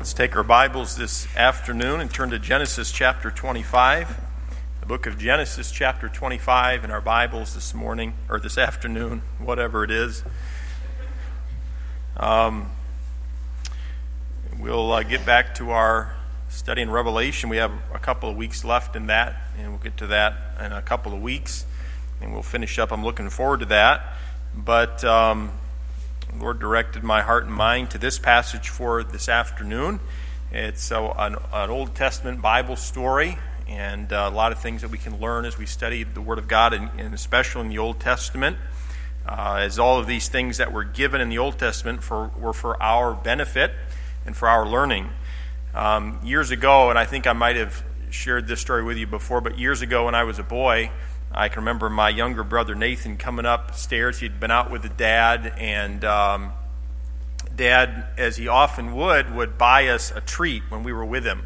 Let's take our Bibles this afternoon and turn to Genesis chapter 25. The book of Genesis chapter 25 in our Bibles this morning, or this afternoon, whatever it is. Um, we'll uh, get back to our study in Revelation. We have a couple of weeks left in that, and we'll get to that in a couple of weeks, and we'll finish up. I'm looking forward to that. But. Um, Lord directed my heart and mind to this passage for this afternoon. It's uh, an, an, Old Testament Bible story, and uh, a lot of things that we can learn as we study the Word of God, and, and especially in the Old Testament. Uh, as all of these things that were given in the Old Testament for, were for our benefit and for our learning. Um, years ago, and I think I might have shared this story with you before, but years ago when I was a boy, I can remember my younger brother Nathan coming upstairs. He'd been out with the dad, and um, dad, as he often would, would buy us a treat when we were with him.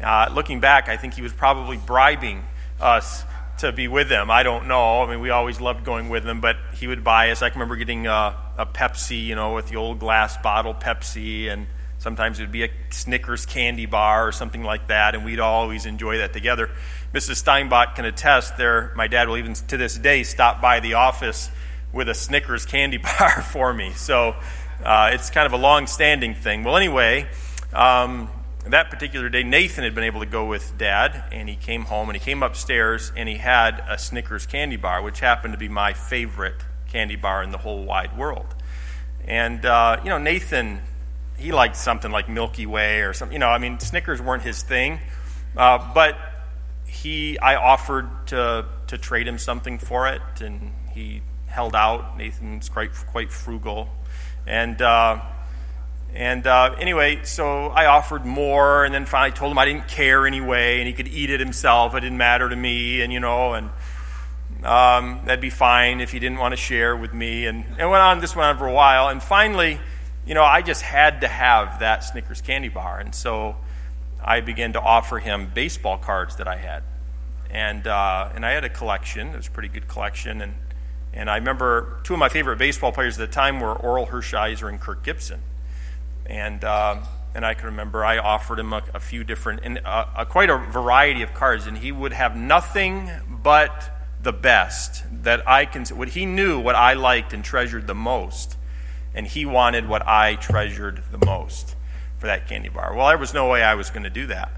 Uh, looking back, I think he was probably bribing us to be with him. I don't know. I mean, we always loved going with him, but he would buy us. I can remember getting a, a Pepsi, you know, with the old glass bottle Pepsi, and sometimes it would be a Snickers candy bar or something like that, and we'd always enjoy that together. Mrs. Steinbach can attest there, my dad will even to this day stop by the office with a Snickers candy bar for me. So uh, it's kind of a long standing thing. Well, anyway, um, that particular day, Nathan had been able to go with dad, and he came home and he came upstairs and he had a Snickers candy bar, which happened to be my favorite candy bar in the whole wide world. And, uh, you know, Nathan, he liked something like Milky Way or something. You know, I mean, Snickers weren't his thing. Uh, but he, I offered to, to trade him something for it, and he held out. Nathan's quite, quite frugal. And, uh, and uh, anyway, so I offered more, and then finally told him I didn't care anyway, and he could eat it himself. It didn't matter to me, and you know, and um, that'd be fine if he didn't want to share with me. And it went on. This went on for a while, and finally, you know, I just had to have that Snickers candy bar, and so I began to offer him baseball cards that I had. And, uh, and I had a collection. It was a pretty good collection. And, and I remember two of my favorite baseball players at the time were Orel Hershiser and Kirk Gibson. And, uh, and I can remember I offered him a, a few different, and uh, quite a variety of cards. And he would have nothing but the best that I can, what he knew what I liked and treasured the most. And he wanted what I treasured the most for that candy bar. Well, there was no way I was going to do that.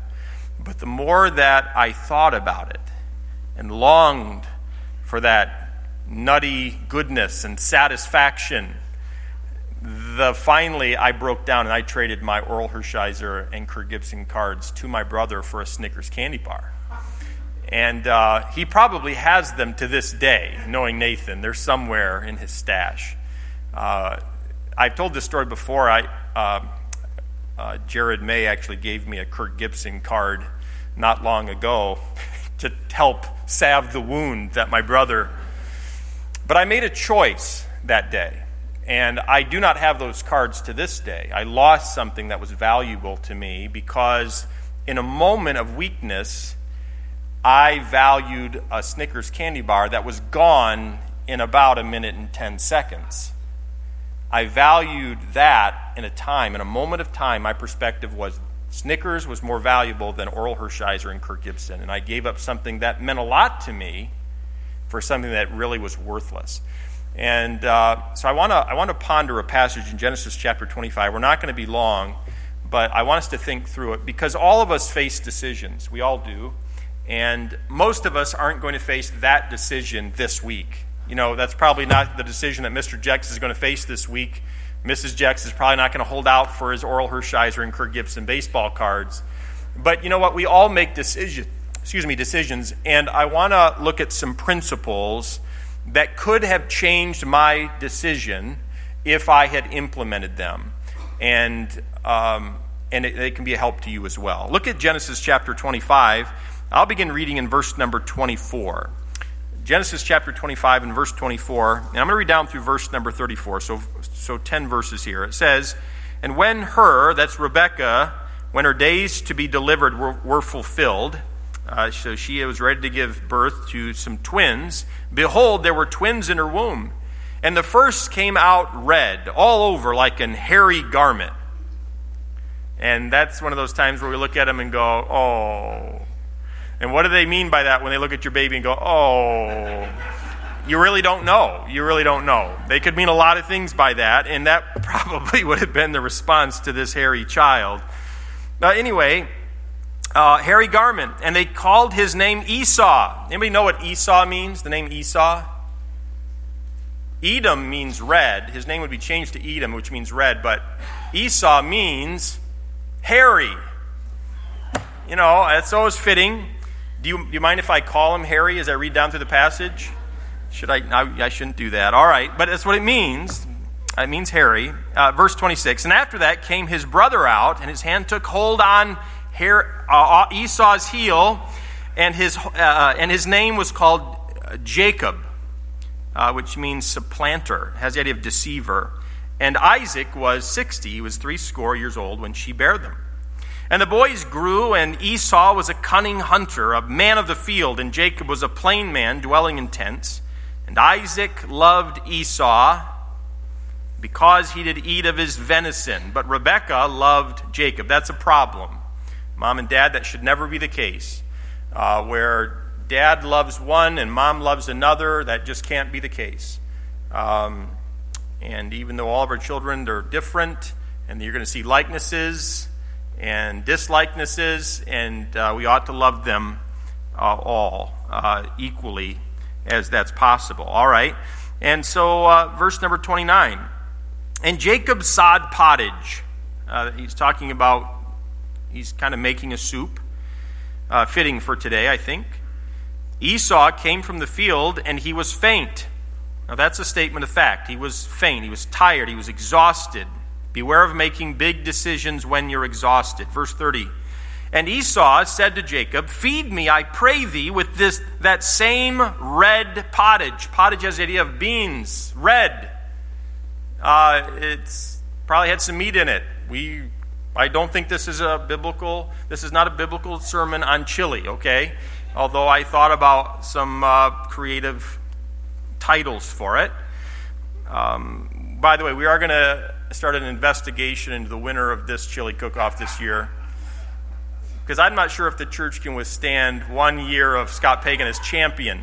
But the more that I thought about it and longed for that nutty goodness and satisfaction, the finally I broke down and I traded my Orel Hershiser and Kirk Gibson cards to my brother for a Snickers candy bar. And uh, he probably has them to this day, knowing Nathan. They're somewhere in his stash. Uh, I've told this story before. I, uh, uh, Jared May actually gave me a Kirk Gibson card not long ago to help salve the wound that my brother. But I made a choice that day, and I do not have those cards to this day. I lost something that was valuable to me because in a moment of weakness, I valued a Snickers candy bar that was gone in about a minute and 10 seconds. I valued that in a time, in a moment of time, my perspective was Snickers was more valuable than Orel Hershiser and Kirk Gibson. And I gave up something that meant a lot to me for something that really was worthless. And uh, so I want to I want to ponder a passage in Genesis chapter 25. We're not going to be long, but I want us to think through it because all of us face decisions. We all do. And most of us aren't going to face that decision this week. You know, that's probably not the decision that Mr. Jex is going to face this week. Mrs. Jex is probably not going to hold out for his Orel Hershiser and Kirk Gibson baseball cards. But you know what? We all make decisions. Excuse me, decisions, and I want to look at some principles that could have changed my decision if I had implemented them, and um, and it, it can be a help to you as well. Look at Genesis chapter 25. I'll begin reading in verse number 24. Genesis chapter 25 and verse 24, and I'm going to read down through verse number 34, so, so 10 verses here. It says, And when her, that's Rebekah, when her days to be delivered were, were fulfilled, uh, so she was ready to give birth to some twins, behold, there were twins in her womb. And the first came out red, all over like an hairy garment. And that's one of those times where we look at them and go, oh. And what do they mean by that when they look at your baby and go, oh? You really don't know. You really don't know. They could mean a lot of things by that, and that probably would have been the response to this hairy child. Uh, anyway, uh, hairy garment, and they called his name Esau. Anybody know what Esau means? The name Esau? Edom means red. His name would be changed to Edom, which means red, but Esau means hairy. You know, that's always fitting. Do you, do you mind if I call him Harry as I read down through the passage? Should I? I, I shouldn't do that. All right, but that's what it means. It means Harry. Uh, verse 26. And after that came his brother out, and his hand took hold on uh, uh, Esau's heel, and his, uh, and his name was called Jacob, uh, which means supplanter, has the idea of deceiver. And Isaac was 60, he was three score years old when she bare them. And the boys grew, and Esau was a cunning hunter, a man of the field, and Jacob was a plain man dwelling in tents. And Isaac loved Esau because he did eat of his venison, but Rebekah loved Jacob. That's a problem. Mom and dad, that should never be the case. Uh, where dad loves one and mom loves another, that just can't be the case. Um, and even though all of our children are different, and you're going to see likenesses and dislikenesses, and uh, we ought to love them uh, all uh, equally as that's possible. All right. And so, uh, verse number 29. And Jacob sod pottage. Uh, he's talking about He's kind of making a soup, uh, fitting for today, I think. Esau came from the field and he was faint. Now, that's a statement of fact. He was faint. He was tired. He was exhausted. Beware of making big decisions when you're exhausted. Verse 30. And Esau said to Jacob, Feed me, I pray thee, with this that same red pottage. Pottage has the idea of beans, red. Uh, it's probably had some meat in it. We I don't think this is a biblical, this is not a biblical sermon on chili, okay? Although I thought about some uh, creative titles for it. Um, by the way, we are going to start an investigation into the winner of this chili cook off this year. Because I'm not sure if the church can withstand one year of Scott Pagan as champion.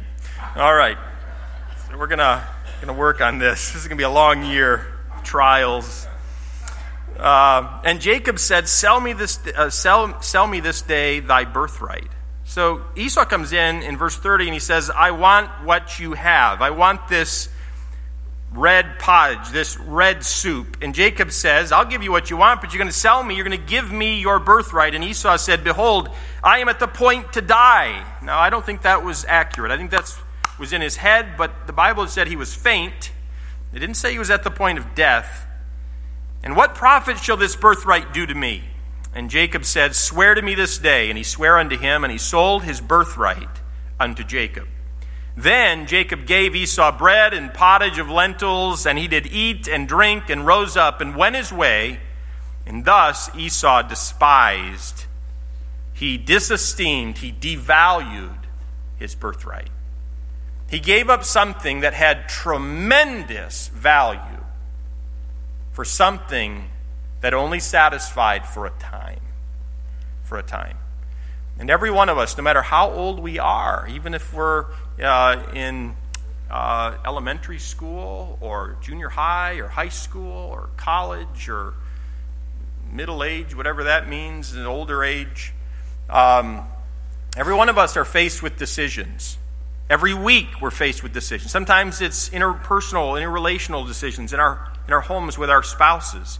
All right. So we're going to work on this. This is going to be a long year. Trials, uh, and Jacob said, sell me, this, uh, sell, sell me this day thy birthright. So Esau comes in in verse 30 and he says, I want what you have. I want this red pottage, this red soup. And Jacob says, I'll give you what you want, but you're going to sell me. You're going to give me your birthright. And Esau said, Behold, I am at the point to die. Now, I don't think that was accurate. I think that was in his head, but the Bible said he was faint. It didn't say he was at the point of death. And what profit shall this birthright do to me? And Jacob said, Swear to me this day. And he sware unto him, and he sold his birthright unto Jacob. Then Jacob gave Esau bread and pottage of lentils, and he did eat and drink, and rose up and went his way. And thus Esau despised, he disesteemed, he devalued his birthright. He gave up something that had tremendous value for something that only satisfied for a time. For a time. And every one of us, no matter how old we are, even if we're uh, in uh, elementary school or junior high or high school or college or middle age, whatever that means, an older age, um, every one of us are faced with decisions. Every week we're faced with decisions. Sometimes it's interpersonal, interrelational decisions in our in our homes with our spouses,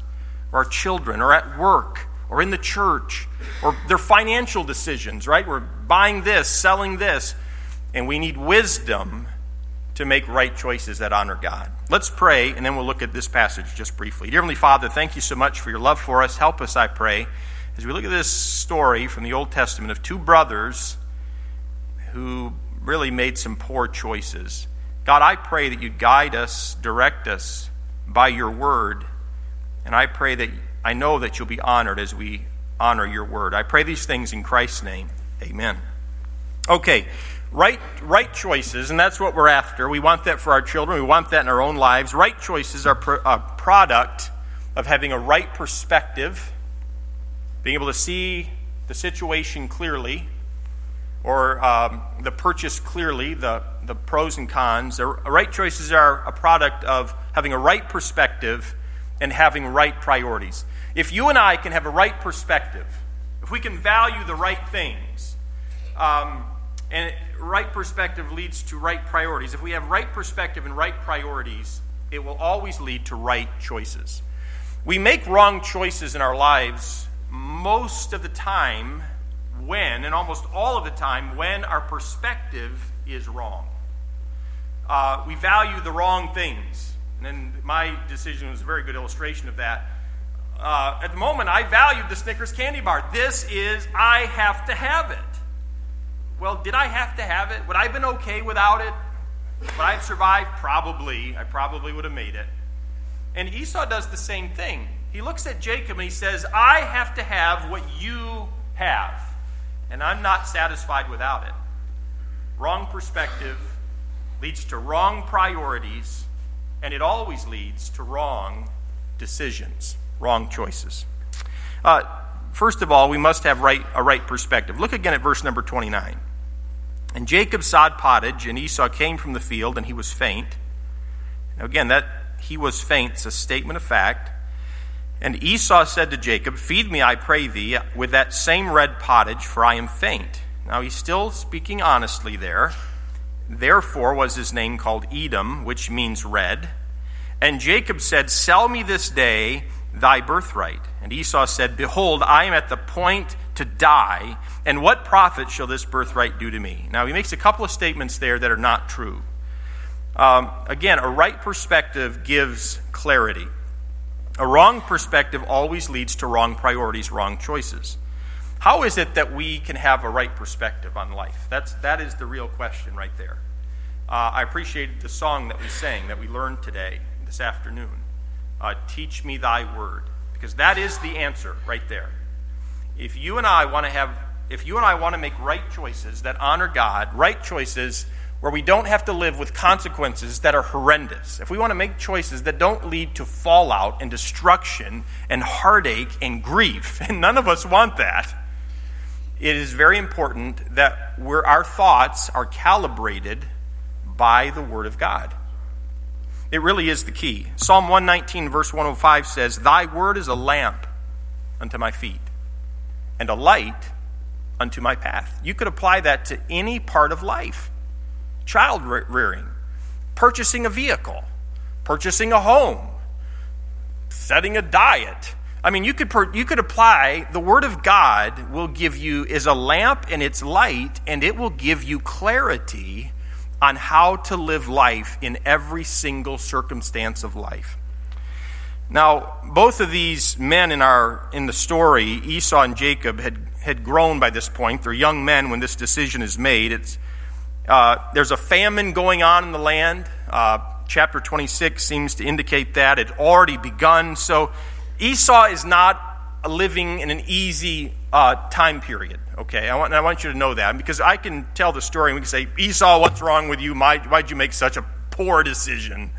or our children, or at work, or in the church, or their financial decisions, right? We're buying this, selling this, and we need wisdom to make right choices that honor God. Let's pray, and then we'll look at this passage just briefly. Dear Heavenly Father, thank you so much for your love for us. Help us, I pray, as we look at this story from the Old Testament of two brothers who really made some poor choices. God, I pray that you'd guide us, direct us, by your word. And I pray that I know that you'll be honored as we honor your word. I pray these things in Christ's name. Amen. Okay, right, right choices, and that's what we're after. We want that for our children, we want that in our own lives. Right choices are a product of having a right perspective being able to see the situation clearly, or um, the purchase clearly, the, the pros and cons. The right choices are a product of having a right perspective and having right priorities. If you and I can have a right perspective, if we can value the right things, um, and right perspective leads to right priorities. If we have right perspective and right priorities, it will always lead to right choices. We make wrong choices in our lives most of the time when, and almost all of the time, when our perspective is wrong. Uh, we value the wrong things. And my decision was a very good illustration of that. Uh, at the moment, I valued the Snickers candy bar. This is, I have to have it. Well, did I have to have it? Would I have been okay without it? Would I have survived? Probably. I probably would have made it. And Esau does the same thing. He looks at Jacob and he says, I have to have what you have, and I'm not satisfied without it. Wrong perspective leads to wrong priorities, and it always leads to wrong decisions, wrong choices. Uh, first of all, we must have right, a right perspective. Look again at verse number 29. And Jacob sowed pottage, and Esau came from the field, and he was faint. Now, again, that he was faint is a statement of fact. And Esau said to Jacob, Feed me, I pray thee, with that same red pottage, for I am faint. Now, he's still speaking honestly there. Therefore was his name called Edom, which means red. And Jacob said, Sell me this day thy birthright. And Esau said, Behold, I am at the point to die, and what profit shall this birthright do to me? Now, he makes a couple of statements there that are not true. Um, again, a right perspective gives clarity. A wrong perspective always leads to wrong priorities, wrong choices. How is it that we can have a right perspective on life? That's, that is the real question right there. Uh, I appreciated the song that we sang, that we learned today, this afternoon. Uh, Teach me thy word. Because that is the answer right there if you and I want to have, if you and I want to make right choices that honor God, right choices where we don't have to live with consequences that are horrendous, if we want to make choices that don't lead to fallout and destruction and heartache and grief, and none of us want that, it is very important that our thoughts are calibrated by the Word of God. It really is the key. Psalm 119, verse 105 says, Thy word is a lamp unto my feet and a light unto my path. You could apply that to any part of life child rearing, purchasing a vehicle, purchasing a home, setting a diet. I mean, you could, you could apply the Word of God will give you is a lamp and its light, and it will give you clarity on how to live life in every single circumstance of life. Now, both of these men in, our, in the story, Esau and Jacob, had, had grown by this point. They're young men when this decision is made. It's, uh, there's a famine going on in the land. Uh, chapter 26 seems to indicate that. It already begun. So Esau is not living in an easy uh, time period. Okay, I want, I want you to know that because I can tell the story and we can say, Esau, what's wrong with you? why did you make such a poor decision?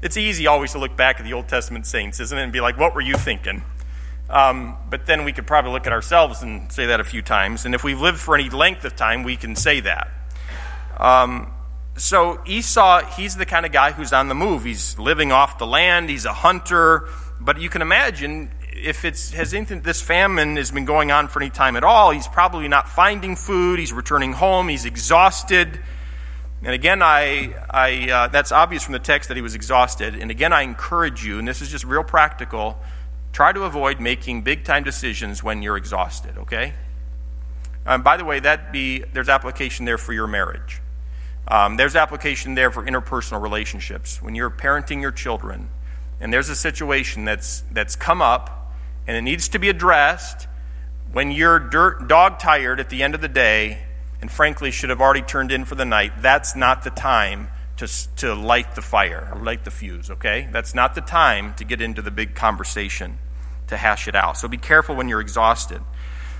It's easy always to look back at the Old Testament saints, isn't it, and be like, what were you thinking? Um, but then we could probably look at ourselves and say that a few times. And if we've lived for any length of time, we can say that. Um, so Esau, he's the kind of guy who's on the move. He's living off the land. He's a hunter. But you can imagine if it's has anything this famine has been going on for any time at all, he's probably not finding food. He's returning home. He's exhausted. And again, I, I, uh, that's obvious from the text that he was exhausted. And again, I encourage you, and this is just real practical, try to avoid making big time decisions when you're exhausted, okay? Um, by the way, that be there's application there for your marriage. Um, there's application there for interpersonal relationships. When you're parenting your children, and there's a situation that's that's come up, and it needs to be addressed. When you're dog tired at the end of the day, and frankly should have already turned in for the night, that's not the time to, to light the fire or light the fuse, okay? That's not the time to get into the big conversation to hash it out. So be careful when you're exhausted.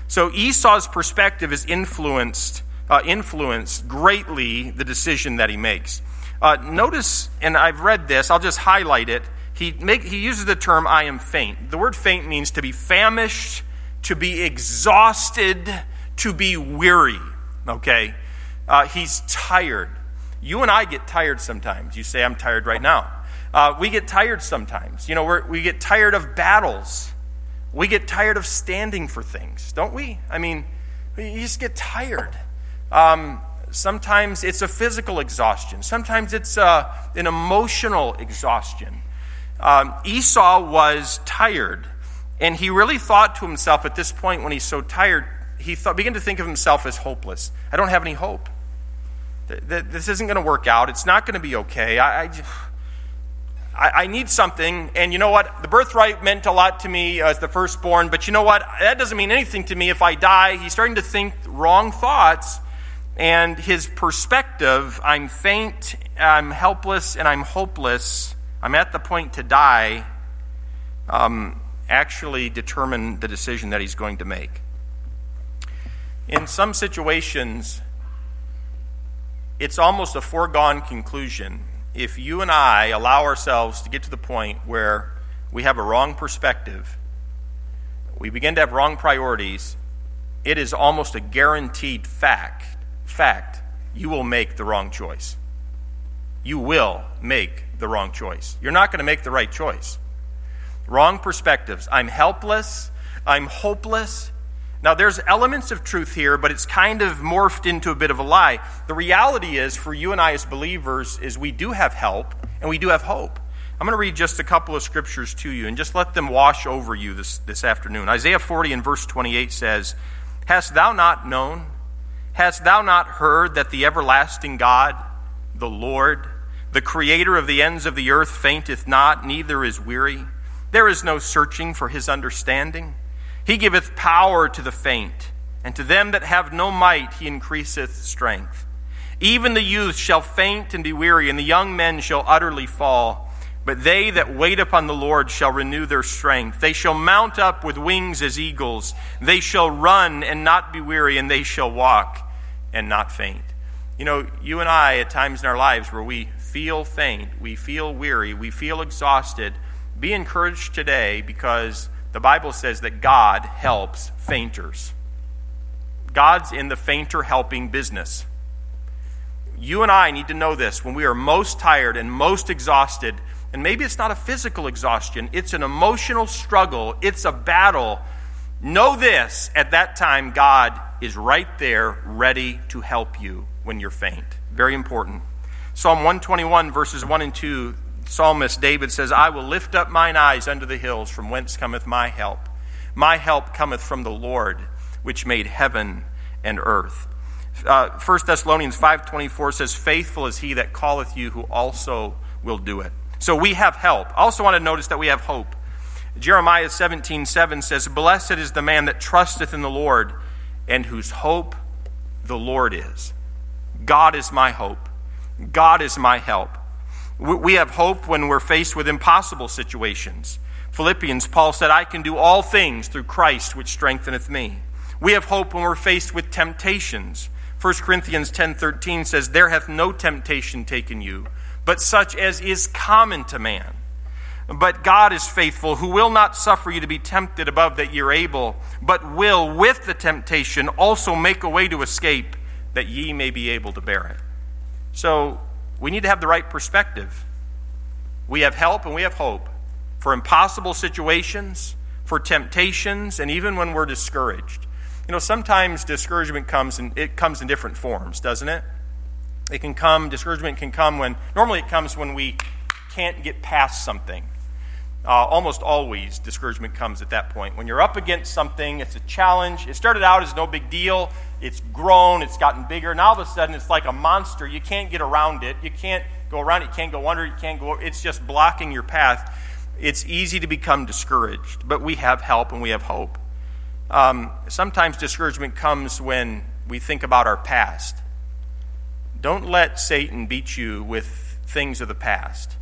So Esau's perspective is influenced, uh, influenced greatly the decision that he makes. Uh, notice, and I've read this, I'll just highlight it. He, make, he uses the term, I am faint. The word faint means to be famished, to be exhausted, to be weary. Okay? Uh, he's tired. You and I get tired sometimes. You say, I'm tired right now. Uh, we get tired sometimes. You know, we get tired of battles. We get tired of standing for things, don't we? I mean, you just get tired. Um, sometimes it's a physical exhaustion, sometimes it's uh, an emotional exhaustion. Um, Esau was tired, and he really thought to himself at this point when he's so tired, he thought, began to think of himself as hopeless. I don't have any hope. This isn't going to work out. It's not going to be okay. I, I, I, need something. And you know what? The birthright meant a lot to me as the firstborn, but you know what? That doesn't mean anything to me if I die. He's starting to think wrong thoughts. And his perspective I'm faint, I'm helpless, and I'm hopeless. I'm at the point to die. Um, actually determine the decision that he's going to make. In some situations, it's almost a foregone conclusion if you and I allow ourselves to get to the point where we have a wrong perspective, we begin to have wrong priorities, it is almost a guaranteed fact fact you will make the wrong choice. You will make the wrong choice. You're not going to make the right choice. Wrong perspectives. I'm helpless. I'm hopeless. Now, there's elements of truth here, but it's kind of morphed into a bit of a lie. The reality is, for you and I as believers, is we do have help and we do have hope. I'm going to read just a couple of scriptures to you and just let them wash over you this, this afternoon. Isaiah 40 and verse 28 says, Hast thou not known? Hast thou not heard that the everlasting God, the Lord, the creator of the ends of the earth, fainteth not, neither is weary? There is no searching for his understanding. He giveth power to the faint, and to them that have no might he increaseth strength. Even the youth shall faint and be weary, and the young men shall utterly fall. But they that wait upon the Lord shall renew their strength. They shall mount up with wings as eagles. They shall run and not be weary, and they shall walk and not faint. You know, you and I, at times in our lives where we feel faint, we feel weary, we feel exhausted, be encouraged today because the Bible says that God helps fainters. God's in the fainter helping business. You and I need to know this when we are most tired and most exhausted. And maybe it's not a physical exhaustion, it's an emotional struggle, it's a battle. Know this at that time, God is right there ready to help you when you're faint. Very important. Psalm 121, verses 1 and 2 psalmist David says, I will lift up mine eyes unto the hills, from whence cometh my help. My help cometh from the Lord, which made heaven and earth. Uh, 1 Thessalonians 5.24 says, Faithful is he that calleth you, who also will do it. So we have help. I also want to notice that we have hope. Jeremiah 17.7 7 says, Blessed is the man that trusteth in the Lord, and whose hope the Lord is. God is my hope. God is my help. We have hope when we're faced with impossible situations. Philippians, Paul said, I can do all things through Christ which strengtheneth me. We have hope when we're faced with temptations. 1 Corinthians 10:13 says, There hath no temptation taken you, but such as is common to man. But God is faithful, who will not suffer you to be tempted above that you're able, but will, with the temptation, also make a way to escape, that ye may be able to bear it. So we need to have the right perspective. We have help and we have hope for impossible situations, for temptations, and even when we're discouraged. You know, sometimes discouragement comes and it comes in different forms, doesn't it? It can come, discouragement can come when, normally it comes when we can't get past something. Uh, almost always, discouragement comes at that point. When you're up against something, it's a challenge. It started out as no big deal. It's grown, it's gotten bigger. Now all of a sudden, it's like a monster. You can't get around it. You can't go around it. You can't go under it. You can't go. It's just blocking your path. It's easy to become discouraged, but we have help and we have hope. Um, sometimes discouragement comes when we think about our past. Don't let Satan beat you with things of the past.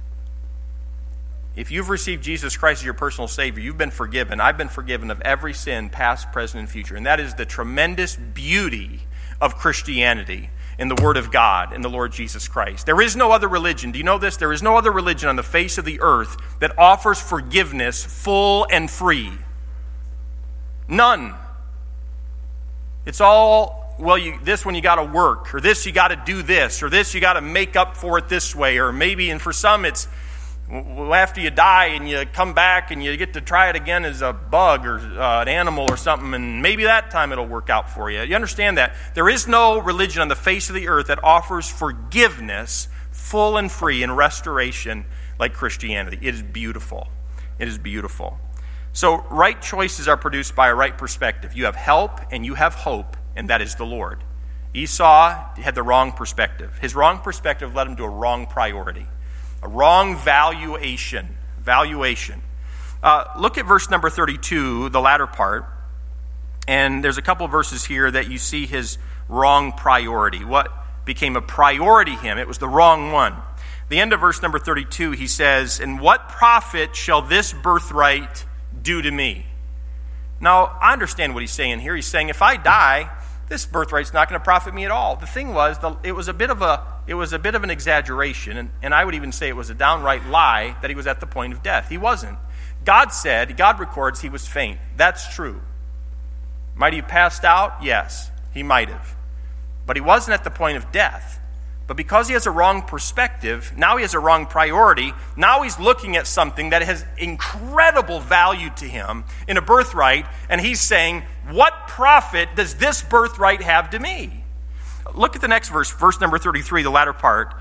If you've received Jesus Christ as your personal Savior, you've been forgiven. I've been forgiven of every sin, past, present, and future. And that is the tremendous beauty of Christianity in the Word of God in the Lord Jesus Christ. There is no other religion. Do you know this? There is no other religion on the face of the earth that offers forgiveness full and free. None. It's all, well, you, this one you got to work, or this you got to do this, or this you got to make up for it this way, or maybe, and for some it's after you die and you come back and you get to try it again as a bug or uh, an animal or something, and maybe that time it'll work out for you. You understand that? There is no religion on the face of the earth that offers forgiveness full and free and restoration like Christianity. It is beautiful. It is beautiful. So, right choices are produced by a right perspective. You have help and you have hope, and that is the Lord. Esau had the wrong perspective. His wrong perspective led him to a wrong priority, a wrong valuation. Valuation. Uh, look at verse number 32, the latter part. And there's a couple verses here that you see his wrong priority. What became a priority him? It was the wrong one. The end of verse number 32, he says, And what profit shall this birthright do to me? Now, I understand what he's saying here. He's saying, if I die, this birthright's not going to profit me at all. The thing was, the, it was a bit of a it was a bit of an exaggeration, and, and I would even say it was a downright lie that he was at the point of death. He wasn't. God said, God records he was faint. That's true. Might he have passed out? Yes, he might have. But he wasn't at the point of death. But because he has a wrong perspective, now he has a wrong priority. Now he's looking at something that has incredible value to him in a birthright, and he's saying, What profit does this birthright have to me? Look at the next verse, verse number 33, the latter part.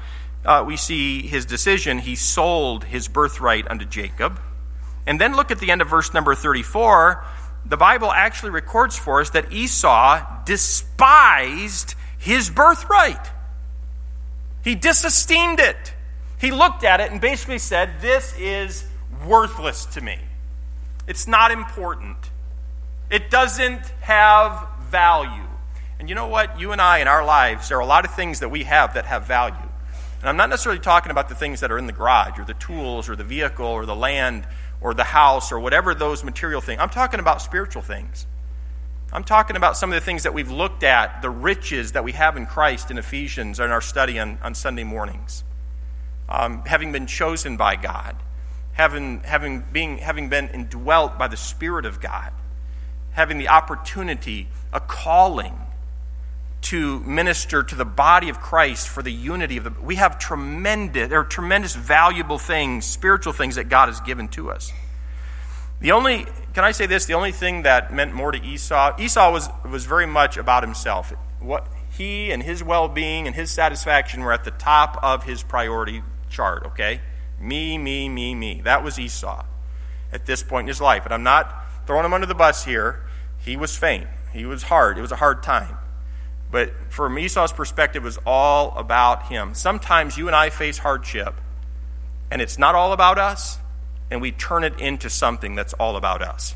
Uh, we see his decision. He sold his birthright unto Jacob. And then look at the end of verse number 34. The Bible actually records for us that Esau despised his birthright. He disesteemed it. He looked at it and basically said, This is worthless to me. It's not important. It doesn't have value. And you know what? You and I in our lives, there are a lot of things that we have that have value. And I'm not necessarily talking about the things that are in the garage or the tools or the vehicle or the land or the house or whatever those material things. I'm talking about spiritual things. I'm talking about some of the things that we've looked at, the riches that we have in Christ in Ephesians in our study on, on Sunday mornings. Um, having been chosen by God, having, having, being, having been indwelt by the Spirit of God, having the opportunity, a calling to minister to the body of Christ for the unity of the. We have tremendous, there are tremendous valuable things, spiritual things that God has given to us. The only, can I say this? The only thing that meant more to Esau, Esau was, was very much about himself. What he and his well being and his satisfaction were at the top of his priority chart, okay? Me, me, me, me. That was Esau at this point in his life. And I'm not throwing him under the bus here. He was faint, he was hard. It was a hard time. But from Esau's perspective, it was all about him. Sometimes you and I face hardship, and it's not all about us and we turn it into something that's all about us.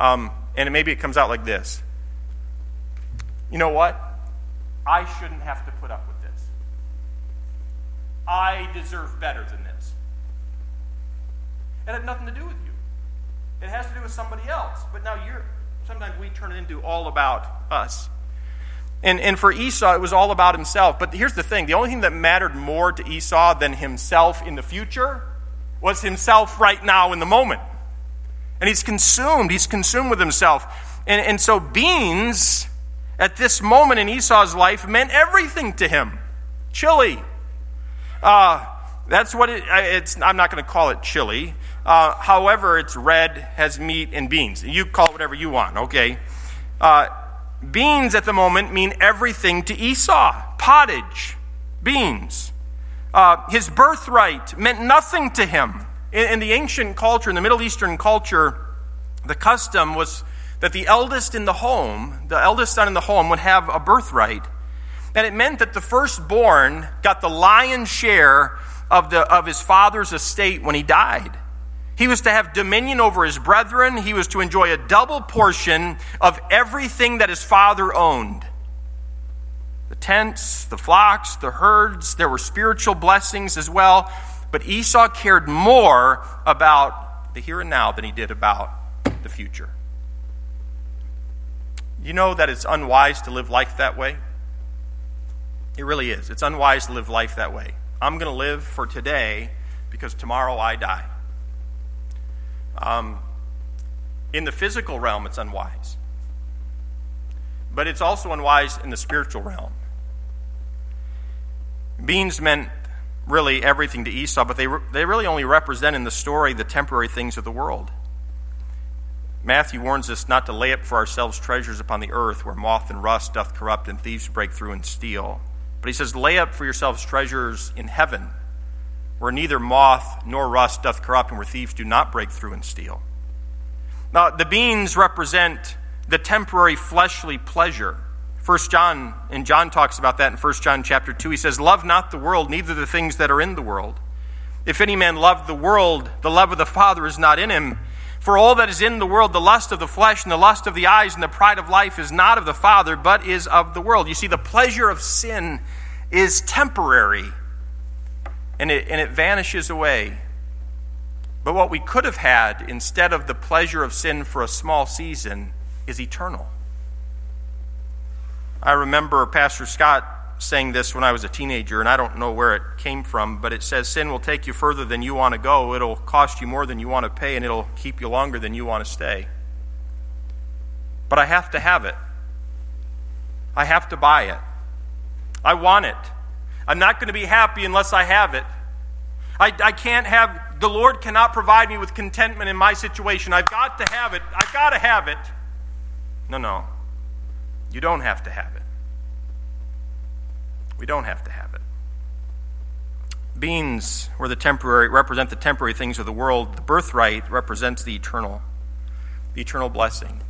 Um, and maybe it comes out like this You know what? I shouldn't have to put up with this. I deserve better than this. It had nothing to do with you. It has to do with somebody else. But now you're sometimes we turn it into all about us. And, and for Esau, it was all about himself. But here's the thing the only thing that mattered more to Esau than himself in the future was himself right now in the moment. And he's consumed, he's consumed with himself. And, and so, beans at this moment in Esau's life meant everything to him chili. Uh, that's what it, it's, I'm not going to call it chili. Uh, however, it's red, has meat, and beans. You call it whatever you want, okay? Uh, Beans at the moment mean everything to Esau pottage, beans. Uh, his birthright meant nothing to him. In, in the ancient culture, in the Middle Eastern culture, the custom was that the eldest in the home, the eldest son in the home, would have a birthright. And it meant that the firstborn got the lion's share of, the, of his father's estate when he died. He was to have dominion over his brethren. He was to enjoy a double portion of everything that his father owned the tents, the flocks, the herds. There were spiritual blessings as well. But Esau cared more about the here and now than he did about the future. You know that it's unwise to live life that way? It really is. It's unwise to live life that way. I'm going to live for today because tomorrow I die. Um, In the physical realm, it's unwise. But it's also unwise in the spiritual realm. Beans meant really everything to Esau, but they, they really only represent in the story the temporary things of the world. Matthew warns us not to lay up for ourselves treasures upon the earth where moth and rust doth corrupt and thieves break through and steal. But he says, Lay up for yourselves treasures in heaven where neither moth nor rust doth corrupt and where thieves do not break through and steal. Now, the beans represent the temporary fleshly pleasure. First John, and John talks about that in 1 John chapter 2. He says, Love not the world, neither the things that are in the world. If any man love the world, the love of the Father is not in him. For all that is in the world, the lust of the flesh and the lust of the eyes and the pride of life is not of the Father, but is of the world. You see, the pleasure of sin is temporary and it, and it vanishes away. But what we could have had instead of the pleasure of sin for a small season is eternal. I remember Pastor Scott saying this when I was a teenager, and I don't know where it came from, but it says sin will take you further than you want to go. It'll cost you more than you want to pay, and it'll keep you longer than you want to stay. But I have to have it. I have to buy it. I want it. I'm not going to be happy unless I have it. I, I can't have, the Lord cannot provide me with contentment in my situation. I've got to have it. I've got to have it. No, no. You don't have to have it. We don't have to have it. Beans were the temporary represent the temporary things of the world. The birthright represents the eternal, the eternal blessing,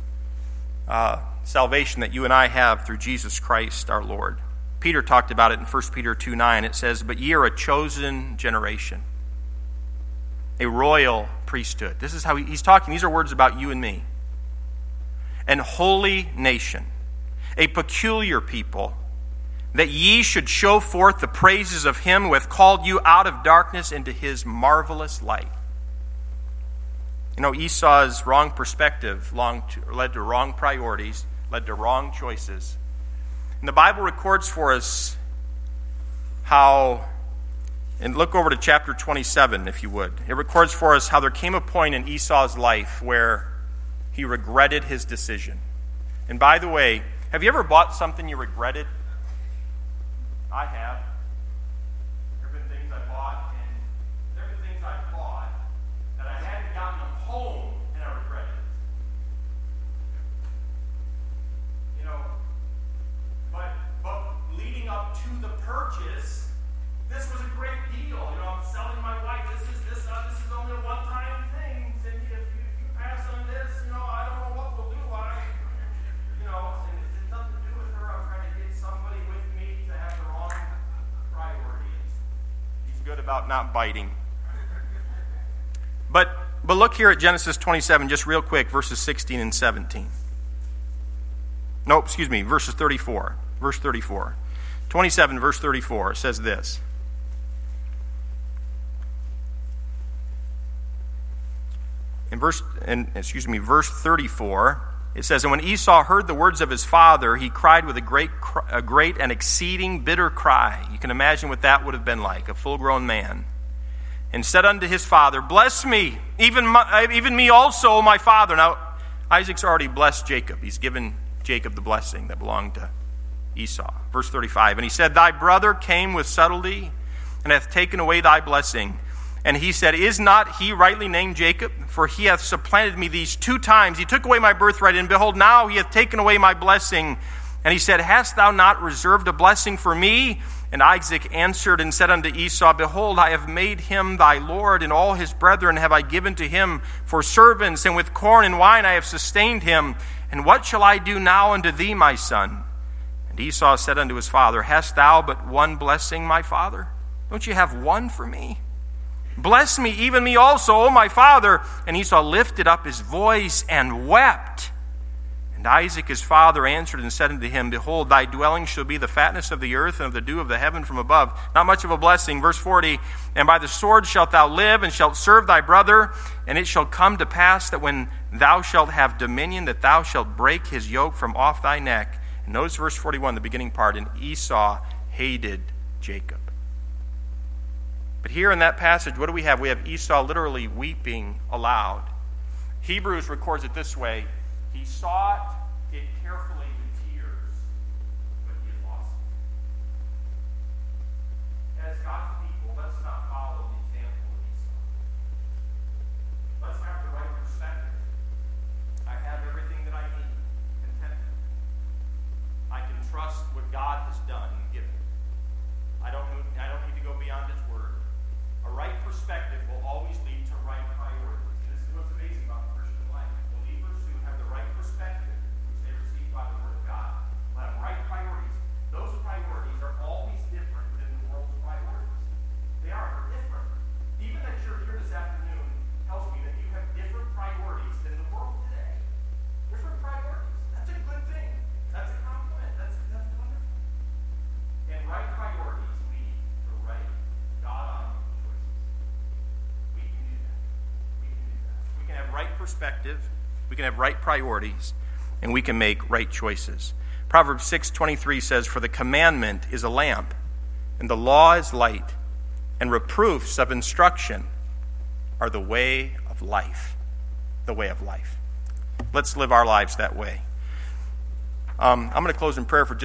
uh, salvation that you and I have through Jesus Christ our Lord. Peter talked about it in 1 Peter 2 9. It says, But ye are a chosen generation, a royal priesthood. This is how he, he's talking. These are words about you and me. An holy nation, a peculiar people, that ye should show forth the praises of him who hath called you out of darkness into his marvelous light. You know, Esau's wrong perspective led to wrong priorities, led to wrong choices and the Bible records for us how, and look over to chapter 27, if you would. It records for us how there came a point in Esau's life where he regretted his decision. And by the way, have you ever bought something you regretted? I have. About not biting. But, but look here at Genesis 27, just real quick, verses 16 and 17. No, excuse me, verses 34. Verse 34. 27, verse 34 says this. In verse, in, excuse me, verse 34, it says, And when Esau heard the words of his father, he cried with a great, a great and exceeding bitter cry. You can imagine what that would have been like, a full grown man. And said unto his father, Bless me, even, my, uh, even me also, my father. Now, Isaac's already blessed Jacob. He's given Jacob the blessing that belonged to Esau. Verse 35 And he said, Thy brother came with subtlety and hath taken away thy blessing. And he said, Is not he rightly named Jacob? For he hath supplanted me these two times. He took away my birthright, and behold, now he hath taken away my blessing. And he said, Hast thou not reserved a blessing for me? And Isaac answered and said unto Esau, Behold, I have made him thy Lord, and all his brethren have I given to him for servants, and with corn and wine I have sustained him. And what shall I do now unto thee, my son? And Esau said unto his father, Hast thou but one blessing, my father? Don't you have one for me? Bless me, even me also, O my father. And Esau lifted up his voice and wept. And Isaac his father answered and said unto him, Behold, thy dwelling shall be the fatness of the earth and of the dew of the heaven from above. Not much of a blessing. Verse 40 And by the sword shalt thou live, and shalt serve thy brother. And it shall come to pass that when thou shalt have dominion, that thou shalt break his yoke from off thy neck. And notice verse 41, the beginning part. And Esau hated Jacob. But here in that passage, what do we have? We have Esau literally weeping aloud. Hebrews records it this way He sought it carefully with tears, but he had lost it. As God's people, let's not follow the example of Esau. Let's have the right perspective. I have everything that I need, contentment. I can trust what God has done and given. I don't, I don't need to go beyond His Word. A right perspective will always lead to right priorities. This is what's amazing about the Christian life. Believers who have the right perspective, which they receive by the Word of God, will have right priorities. Those priorities are always different than the world's priorities. They are they're different. Even that you're here this afternoon tells me that you have different priorities than the world today. Different priorities. That's a good thing. That's a compliment. That's, that's wonderful. And right priorities lead to right God-honoring choices. We can do that. We can do that. We can have right perspective. We can have right priorities, and we can make right choices. Proverbs 6:23 says, "For the commandment is a lamp, and the law is light, and reproofs of instruction are the way of life." The way of life. Let's live our lives that way. Um, I'm going to close in prayer for just